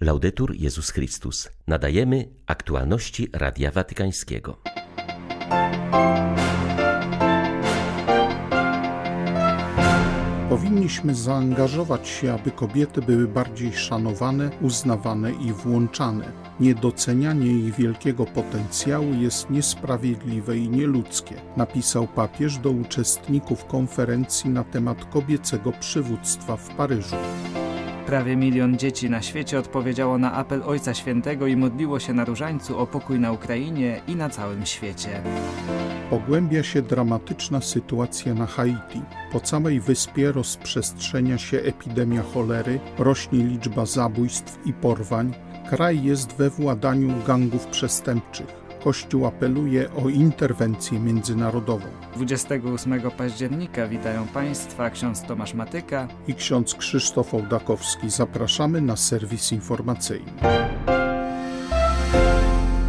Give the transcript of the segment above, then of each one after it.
Laudetur Jezus Chrystus. Nadajemy aktualności Radia Watykańskiego. Powinniśmy zaangażować się, aby kobiety były bardziej szanowane, uznawane i włączane. Niedocenianie ich wielkiego potencjału jest niesprawiedliwe i nieludzkie, napisał papież do uczestników konferencji na temat kobiecego przywództwa w Paryżu. Prawie milion dzieci na świecie odpowiedziało na apel Ojca Świętego i modliło się na różańcu o pokój na Ukrainie i na całym świecie. Pogłębia się dramatyczna sytuacja na Haiti. Po całej wyspie rozprzestrzenia się epidemia cholery, rośnie liczba zabójstw i porwań. Kraj jest we władaniu gangów przestępczych. Kościół apeluje o interwencję międzynarodową. 28 października witają Państwa ksiądz Tomasz Matyka i ksiądz Krzysztof Ołdakowski. Zapraszamy na serwis informacyjny.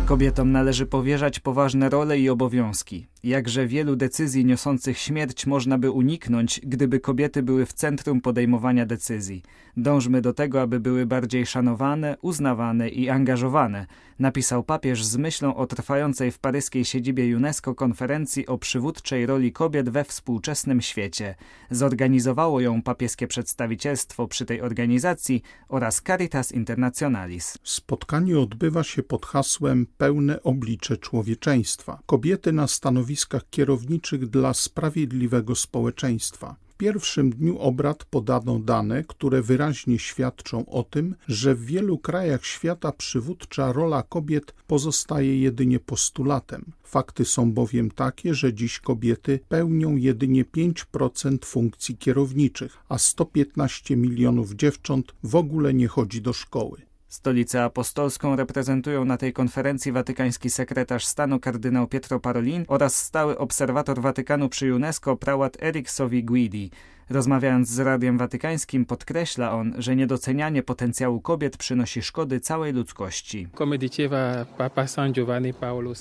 Kobietom należy powierzać poważne role i obowiązki. Jakże wielu decyzji niosących śmierć można by uniknąć, gdyby kobiety były w centrum podejmowania decyzji. Dążmy do tego, aby były bardziej szanowane, uznawane i angażowane, napisał papież z myślą o trwającej w paryskiej siedzibie UNESCO konferencji o przywódczej roli kobiet we współczesnym świecie. Zorganizowało ją papieskie przedstawicielstwo przy tej organizacji oraz Caritas Internationalis. Spotkanie odbywa się pod hasłem Pełne oblicze człowieczeństwa. Kobiety na stanowiskach kierowniczych dla sprawiedliwego społeczeństwa. W pierwszym dniu obrad podano dane, które wyraźnie świadczą o tym, że w wielu krajach świata przywódcza rola kobiet pozostaje jedynie postulatem. Fakty są bowiem takie, że dziś kobiety pełnią jedynie 5% funkcji kierowniczych, a 115 milionów dziewcząt w ogóle nie chodzi do szkoły. Stolicę apostolską reprezentują na tej konferencji watykański sekretarz stanu kardynał Pietro Parolin oraz stały obserwator Watykanu przy UNESCO prałat Sovi Guidi. Rozmawiając z Radiem Watykańskim podkreśla on, że niedocenianie potencjału kobiet przynosi szkody całej ludzkości.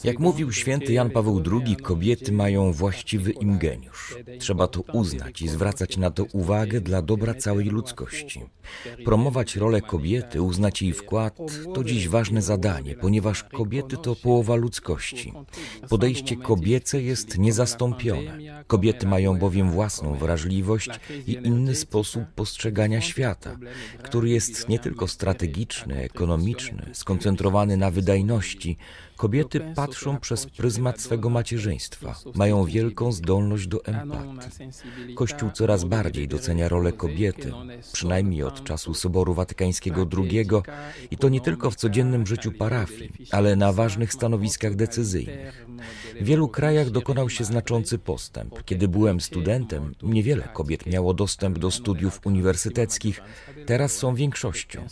Jak mówił święty Jan Paweł II, kobiety mają właściwy im geniusz. Trzeba to uznać i zwracać na to uwagę dla dobra całej ludzkości. Promować rolę kobiety, uznać jej wkład to dziś ważne zadanie, ponieważ kobiety to połowa ludzkości. Podejście kobiece jest niezastąpione. Kobiety mają bowiem własną wrażliwość i inny sposób postrzegania świata, który jest nie tylko strategiczny, ekonomiczny, skoncentrowany na wydajności, Kobiety patrzą przez pryzmat swego macierzyństwa, mają wielką zdolność do empatii. Kościół coraz bardziej docenia rolę kobiety, przynajmniej od czasu Soboru Watykańskiego II i to nie tylko w codziennym życiu parafii, ale na ważnych stanowiskach decyzyjnych. W wielu krajach dokonał się znaczący postęp. Kiedy byłem studentem, niewiele kobiet miało dostęp do studiów uniwersyteckich, teraz są większością.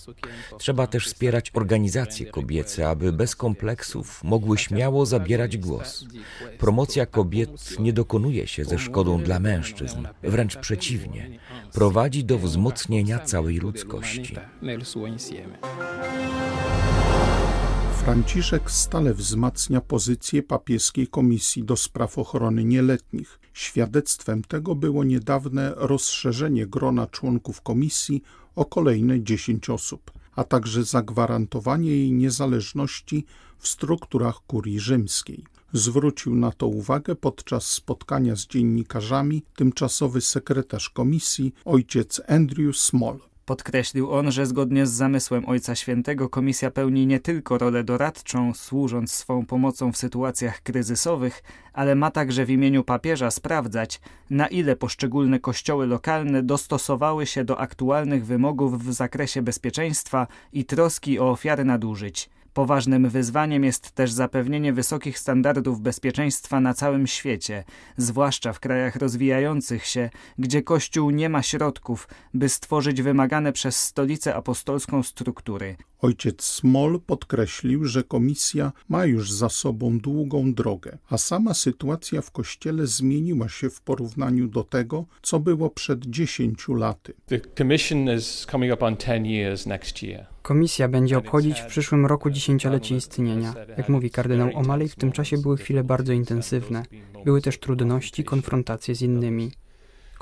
Trzeba też wspierać organizacje kobiece, aby bez kompleksów mogły śmiało zabierać głos. Promocja kobiet nie dokonuje się ze szkodą dla mężczyzn, wręcz przeciwnie, prowadzi do wzmocnienia całej ludzkości. Franciszek stale wzmacnia pozycję papieskiej Komisji do Spraw Ochrony Nieletnich. Świadectwem tego było niedawne rozszerzenie grona członków komisji o kolejne 10 osób, a także zagwarantowanie jej niezależności w strukturach kurii rzymskiej. Zwrócił na to uwagę podczas spotkania z dziennikarzami tymczasowy sekretarz komisji ojciec Andrew Small. Podkreślił on, że zgodnie z zamysłem Ojca Świętego komisja pełni nie tylko rolę doradczą, służąc swą pomocą w sytuacjach kryzysowych, ale ma także w imieniu papieża sprawdzać, na ile poszczególne kościoły lokalne dostosowały się do aktualnych wymogów w zakresie bezpieczeństwa i troski o ofiary nadużyć. Poważnym wyzwaniem jest też zapewnienie wysokich standardów bezpieczeństwa na całym świecie, zwłaszcza w krajach rozwijających się, gdzie Kościół nie ma środków, by stworzyć wymagane przez stolicę apostolską struktury. Ojciec Smol podkreślił, że komisja ma już za sobą długą drogę, a sama sytuacja w kościele zmieniła się w porównaniu do tego, co było przed dziesięciu laty. Komisja będzie obchodzić w przyszłym roku dziesięciolecie istnienia. Jak mówi kardynał O'Malley, w tym czasie były chwile bardzo intensywne. Były też trudności, konfrontacje z innymi.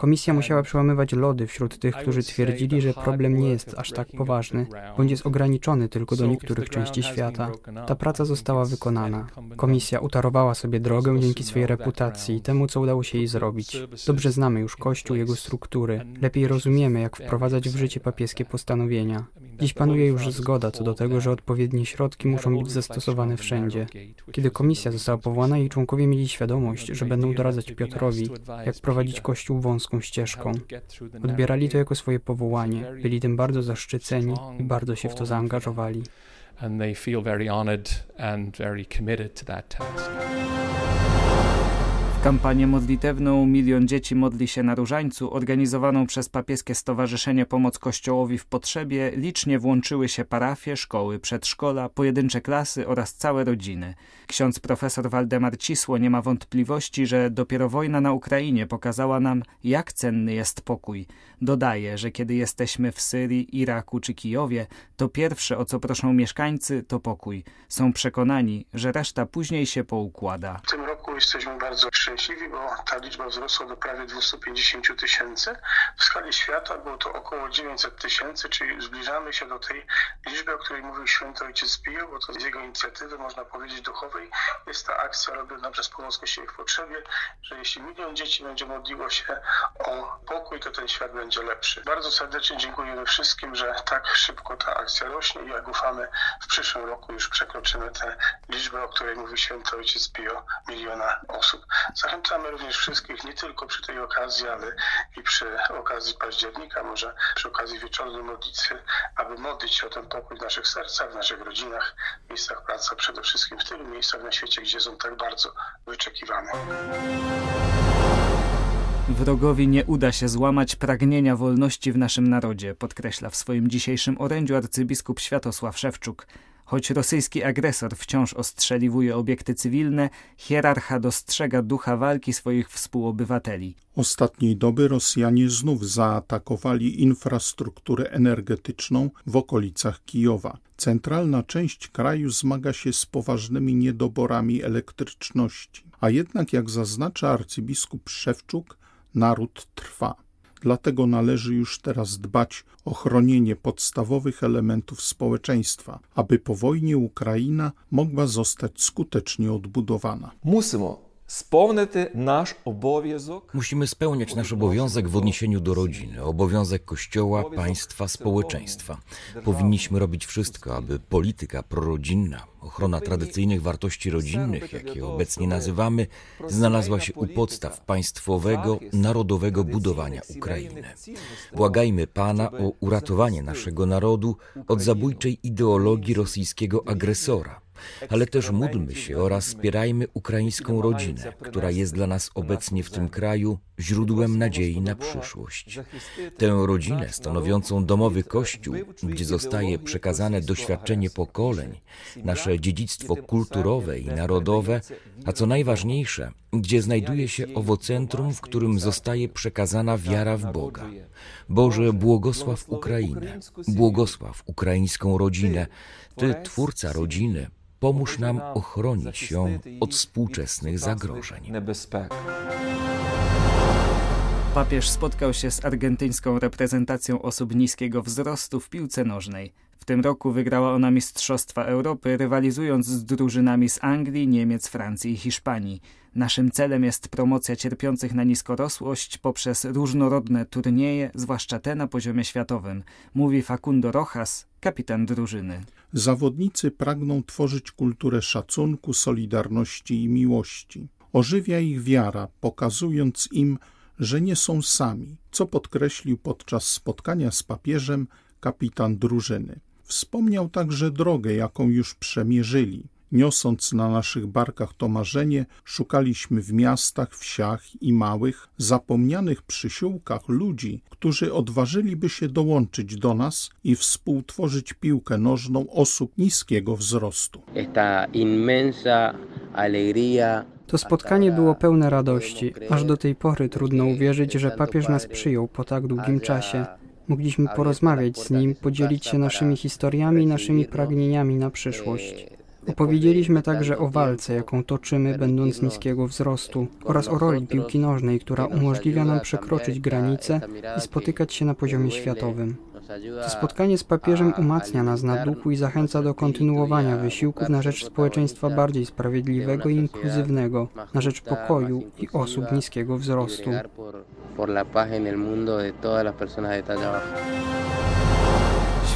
Komisja musiała przełamywać lody wśród tych, którzy twierdzili, że problem nie jest aż tak poważny, bądź jest ograniczony tylko do niektórych części świata. Ta praca została wykonana. Komisja utarowała sobie drogę dzięki swojej reputacji i temu, co udało się jej zrobić. Dobrze znamy już Kościół, jego struktury. Lepiej rozumiemy, jak wprowadzać w życie papieskie postanowienia. Dziś panuje już zgoda co do tego, że odpowiednie środki muszą być zastosowane wszędzie. Kiedy komisja została powołana, jej członkowie mieli świadomość, że będą doradzać Piotrowi, jak prowadzić Kościół wąską ścieżką. Odbierali to jako swoje powołanie, byli tym bardzo zaszczyceni i bardzo się w to zaangażowali. And they feel very honored and very committed to that task. Kampanię modlitewną Milion Dzieci Modli się na Różańcu, organizowaną przez Papieskie Stowarzyszenie Pomoc Kościołowi w Potrzebie, licznie włączyły się parafie, szkoły, przedszkola, pojedyncze klasy oraz całe rodziny. Ksiądz profesor Waldemar Cisło nie ma wątpliwości, że dopiero wojna na Ukrainie pokazała nam, jak cenny jest pokój. Dodaje, że kiedy jesteśmy w Syrii, Iraku czy Kijowie, to pierwsze, o co proszą mieszkańcy, to pokój. Są przekonani, że reszta później się poukłada. Jesteśmy bardzo szczęśliwi, bo ta liczba wzrosła do prawie 250 tysięcy. W skali świata było to około 900 tysięcy, czyli zbliżamy się do tej liczby, o której mówił święty ojciec Pio, bo to z jego inicjatywy, można powiedzieć, duchowej jest ta akcja robiona przez Pomoc Kościoła w Potrzebie, że jeśli milion dzieci będzie modliło się o pokój, to ten świat będzie lepszy. Bardzo serdecznie dziękujemy wszystkim, że tak szybko ta akcja rośnie i jak ufamy, w przyszłym roku już przekroczymy tę liczbę, o której mówił święty ojciec Pio, miliona osób. Zachęcamy również wszystkich, nie tylko przy tej okazji, ale i przy okazji października, może przy okazji wieczornej modlitwy, aby modlić się o ten pokój w naszych sercach, w naszych rodzinach, miejscach pracy, przede wszystkim w tylu miejscach na świecie, gdzie są tak bardzo wyczekiwane. Wrogowi nie uda się złamać pragnienia wolności w naszym narodzie, podkreśla w swoim dzisiejszym orędziu arcybiskup Światosław Szewczuk. Choć rosyjski agresor wciąż ostrzeliwuje obiekty cywilne, hierarcha dostrzega ducha walki swoich współobywateli. Ostatniej doby Rosjanie znów zaatakowali infrastrukturę energetyczną w okolicach Kijowa. Centralna część kraju zmaga się z poważnymi niedoborami elektryczności. A jednak, jak zaznacza arcybiskup Szewczuk, naród trwa. Dlatego należy już teraz dbać o chronienie podstawowych elementów społeczeństwa, aby po wojnie Ukraina mogła zostać skutecznie odbudowana. Musimy nasz obowiązek. Musimy spełniać nasz obowiązek w odniesieniu do rodziny, obowiązek Kościoła, państwa, społeczeństwa. Powinniśmy robić wszystko, aby polityka prorodzinna, ochrona tradycyjnych wartości rodzinnych, jak je obecnie nazywamy, znalazła się u podstaw państwowego, narodowego budowania Ukrainy. Błagajmy Pana o uratowanie naszego narodu od zabójczej ideologii rosyjskiego agresora ale też módlmy się oraz wspierajmy ukraińską rodzinę, która jest dla nas obecnie w tym kraju źródłem nadziei na przyszłość. Tę rodzinę stanowiącą domowy kościół, gdzie zostaje przekazane doświadczenie pokoleń, nasze dziedzictwo kulturowe i narodowe, a co najważniejsze, gdzie znajduje się owocentrum, w którym zostaje przekazana wiara w Boga. Boże, błogosław Ukrainę, błogosław ukraińską rodzinę, Ty, Twórca rodziny, Pomóż nam ochronić ją od współczesnych zagrożeń. Papież spotkał się z argentyńską reprezentacją osób niskiego wzrostu w piłce nożnej. W tym roku wygrała ona Mistrzostwa Europy, rywalizując z drużynami z Anglii, Niemiec, Francji i Hiszpanii. Naszym celem jest promocja cierpiących na niskorosłość poprzez różnorodne turnieje, zwłaszcza te na poziomie światowym, mówi Facundo Rojas, kapitan drużyny. Zawodnicy pragną tworzyć kulturę szacunku, solidarności i miłości. Ożywia ich wiara, pokazując im, że nie są sami, co podkreślił podczas spotkania z papieżem kapitan drużyny. Wspomniał także drogę, jaką już przemierzyli. Niosąc na naszych barkach to marzenie, szukaliśmy w miastach, wsiach i małych, zapomnianych przysiłkach ludzi, którzy odważyliby się dołączyć do nas i współtworzyć piłkę nożną osób niskiego wzrostu. To spotkanie było pełne radości. Aż do tej pory trudno uwierzyć, że papież nas przyjął po tak długim czasie. Mogliśmy porozmawiać z nim, podzielić się naszymi historiami i naszymi pragnieniami na przyszłość. Opowiedzieliśmy także o walce, jaką toczymy, będąc niskiego wzrostu, oraz o roli piłki nożnej, która umożliwia nam przekroczyć granice i spotykać się na poziomie światowym. To spotkanie z papieżem umacnia nas na duchu i zachęca do kontynuowania wysiłków na rzecz społeczeństwa bardziej sprawiedliwego i inkluzywnego, na rzecz pokoju i osób niskiego wzrostu.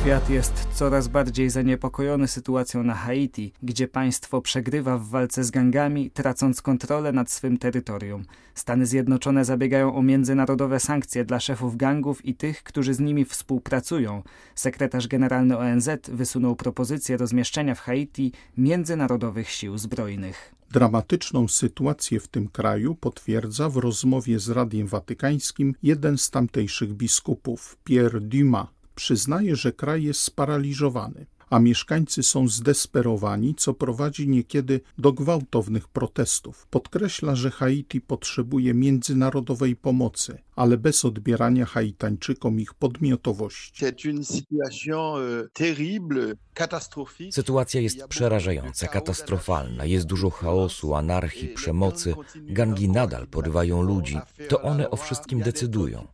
Świat jest coraz bardziej zaniepokojony sytuacją na Haiti, gdzie państwo przegrywa w walce z gangami, tracąc kontrolę nad swym terytorium. Stany Zjednoczone zabiegają o międzynarodowe sankcje dla szefów gangów i tych, którzy z nimi współpracują. Sekretarz generalny ONZ wysunął propozycję rozmieszczenia w Haiti międzynarodowych sił zbrojnych. Dramatyczną sytuację w tym kraju potwierdza w rozmowie z Radiem Watykańskim jeden z tamtejszych biskupów, Pierre Dumas. Przyznaje, że kraj jest sparaliżowany, a mieszkańcy są zdesperowani, co prowadzi niekiedy do gwałtownych protestów. Podkreśla, że Haiti potrzebuje międzynarodowej pomocy, ale bez odbierania Haitańczykom ich podmiotowości. Sytuacja jest przerażająca, katastrofalna. Jest dużo chaosu, anarchii, przemocy. Gangi nadal porywają ludzi. To one o wszystkim decydują.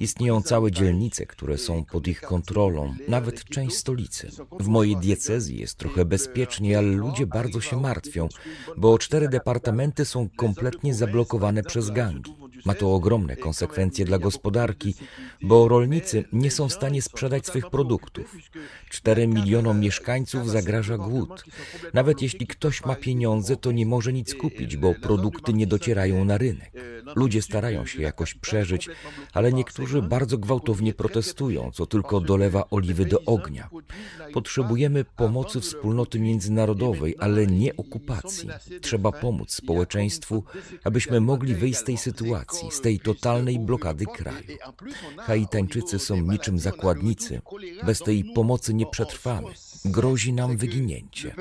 Istnieją całe dzielnice, które są pod ich kontrolą, nawet część stolicy. W mojej diecezji jest trochę bezpieczniej, ale ludzie bardzo się martwią, bo cztery departamenty są kompletnie zablokowane przez gangi. Ma to ogromne konsekwencje dla gospodarki, bo rolnicy nie są w stanie sprzedać swych produktów. Cztery milionom mieszkańców zagraża głód. Nawet jeśli ktoś ma pieniądze, to nie może nic kupić, bo produkty nie docierają na rynek. Ludzie starają się jakoś przeżyć, ale niektórzy bardzo gwałtownie protestują, co tylko dolewa oliwy do ognia. Potrzebujemy pomocy wspólnoty międzynarodowej, ale nie okupacji. Trzeba pomóc społeczeństwu, abyśmy mogli wyjść z tej sytuacji, z tej totalnej blokady kraju. Haitańczycy są niczym zakładnicy. Bez tej pomocy nie przetrwamy. Grozi nam wyginięcie.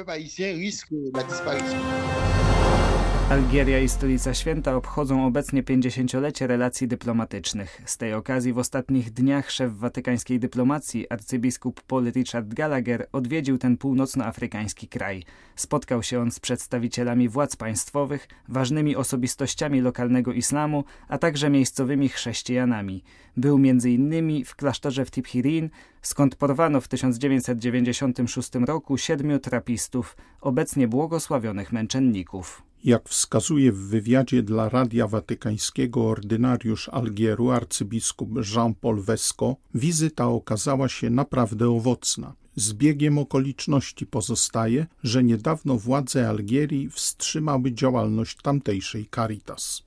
Algieria i Stolica Święta obchodzą obecnie 50-lecie relacji dyplomatycznych. Z tej okazji w ostatnich dniach szef watykańskiej dyplomacji, arcybiskup Paul Richard Gallagher, odwiedził ten północnoafrykański kraj. Spotkał się on z przedstawicielami władz państwowych, ważnymi osobistościami lokalnego islamu, a także miejscowymi chrześcijanami. Był m.in. w klasztorze w Tiphirin, skąd porwano w 1996 roku siedmiu trapistów, obecnie błogosławionych męczenników. Jak wskazuje w wywiadzie dla Radia Watykańskiego ordynariusz Algieru arcybiskup Jean-Paul Vesco, wizyta okazała się naprawdę owocna. Zbiegiem okoliczności pozostaje, że niedawno władze Algierii wstrzymały działalność tamtejszej Caritas.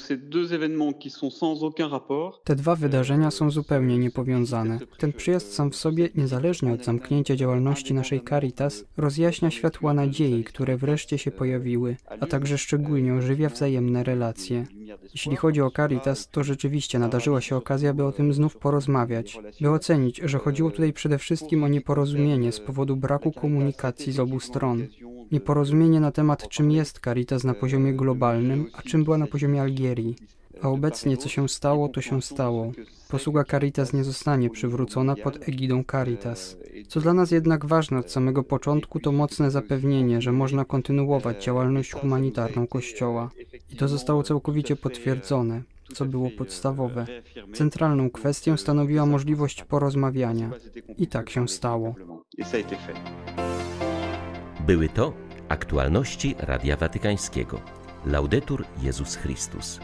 Te dwa wydarzenia są zupełnie niepowiązane. Ten przyjazd sam w sobie, niezależnie od zamknięcia działalności naszej Caritas, rozjaśnia światła nadziei, które wreszcie się pojawiły, a także szczególnie ożywia wzajemne relacje. Jeśli chodzi o Caritas, to rzeczywiście nadarzyła się okazja, by o tym znów porozmawiać, by ocenić, że chodziło tutaj przede wszystkim o nieporozumienie z powodu braku komunikacji z obu stron. Nieporozumienie na temat, czym jest Caritas na poziomie globalnym, a czym była na poziomie Algierii. A obecnie co się stało, to się stało. Posługa Caritas nie zostanie przywrócona pod egidą Caritas. Co dla nas jednak ważne od samego początku, to mocne zapewnienie, że można kontynuować działalność humanitarną Kościoła. I to zostało całkowicie potwierdzone co było podstawowe. Centralną kwestią stanowiła możliwość porozmawiania. I tak się stało. Były to aktualności Radia Watykańskiego. Laudetur Jezus Chrystus.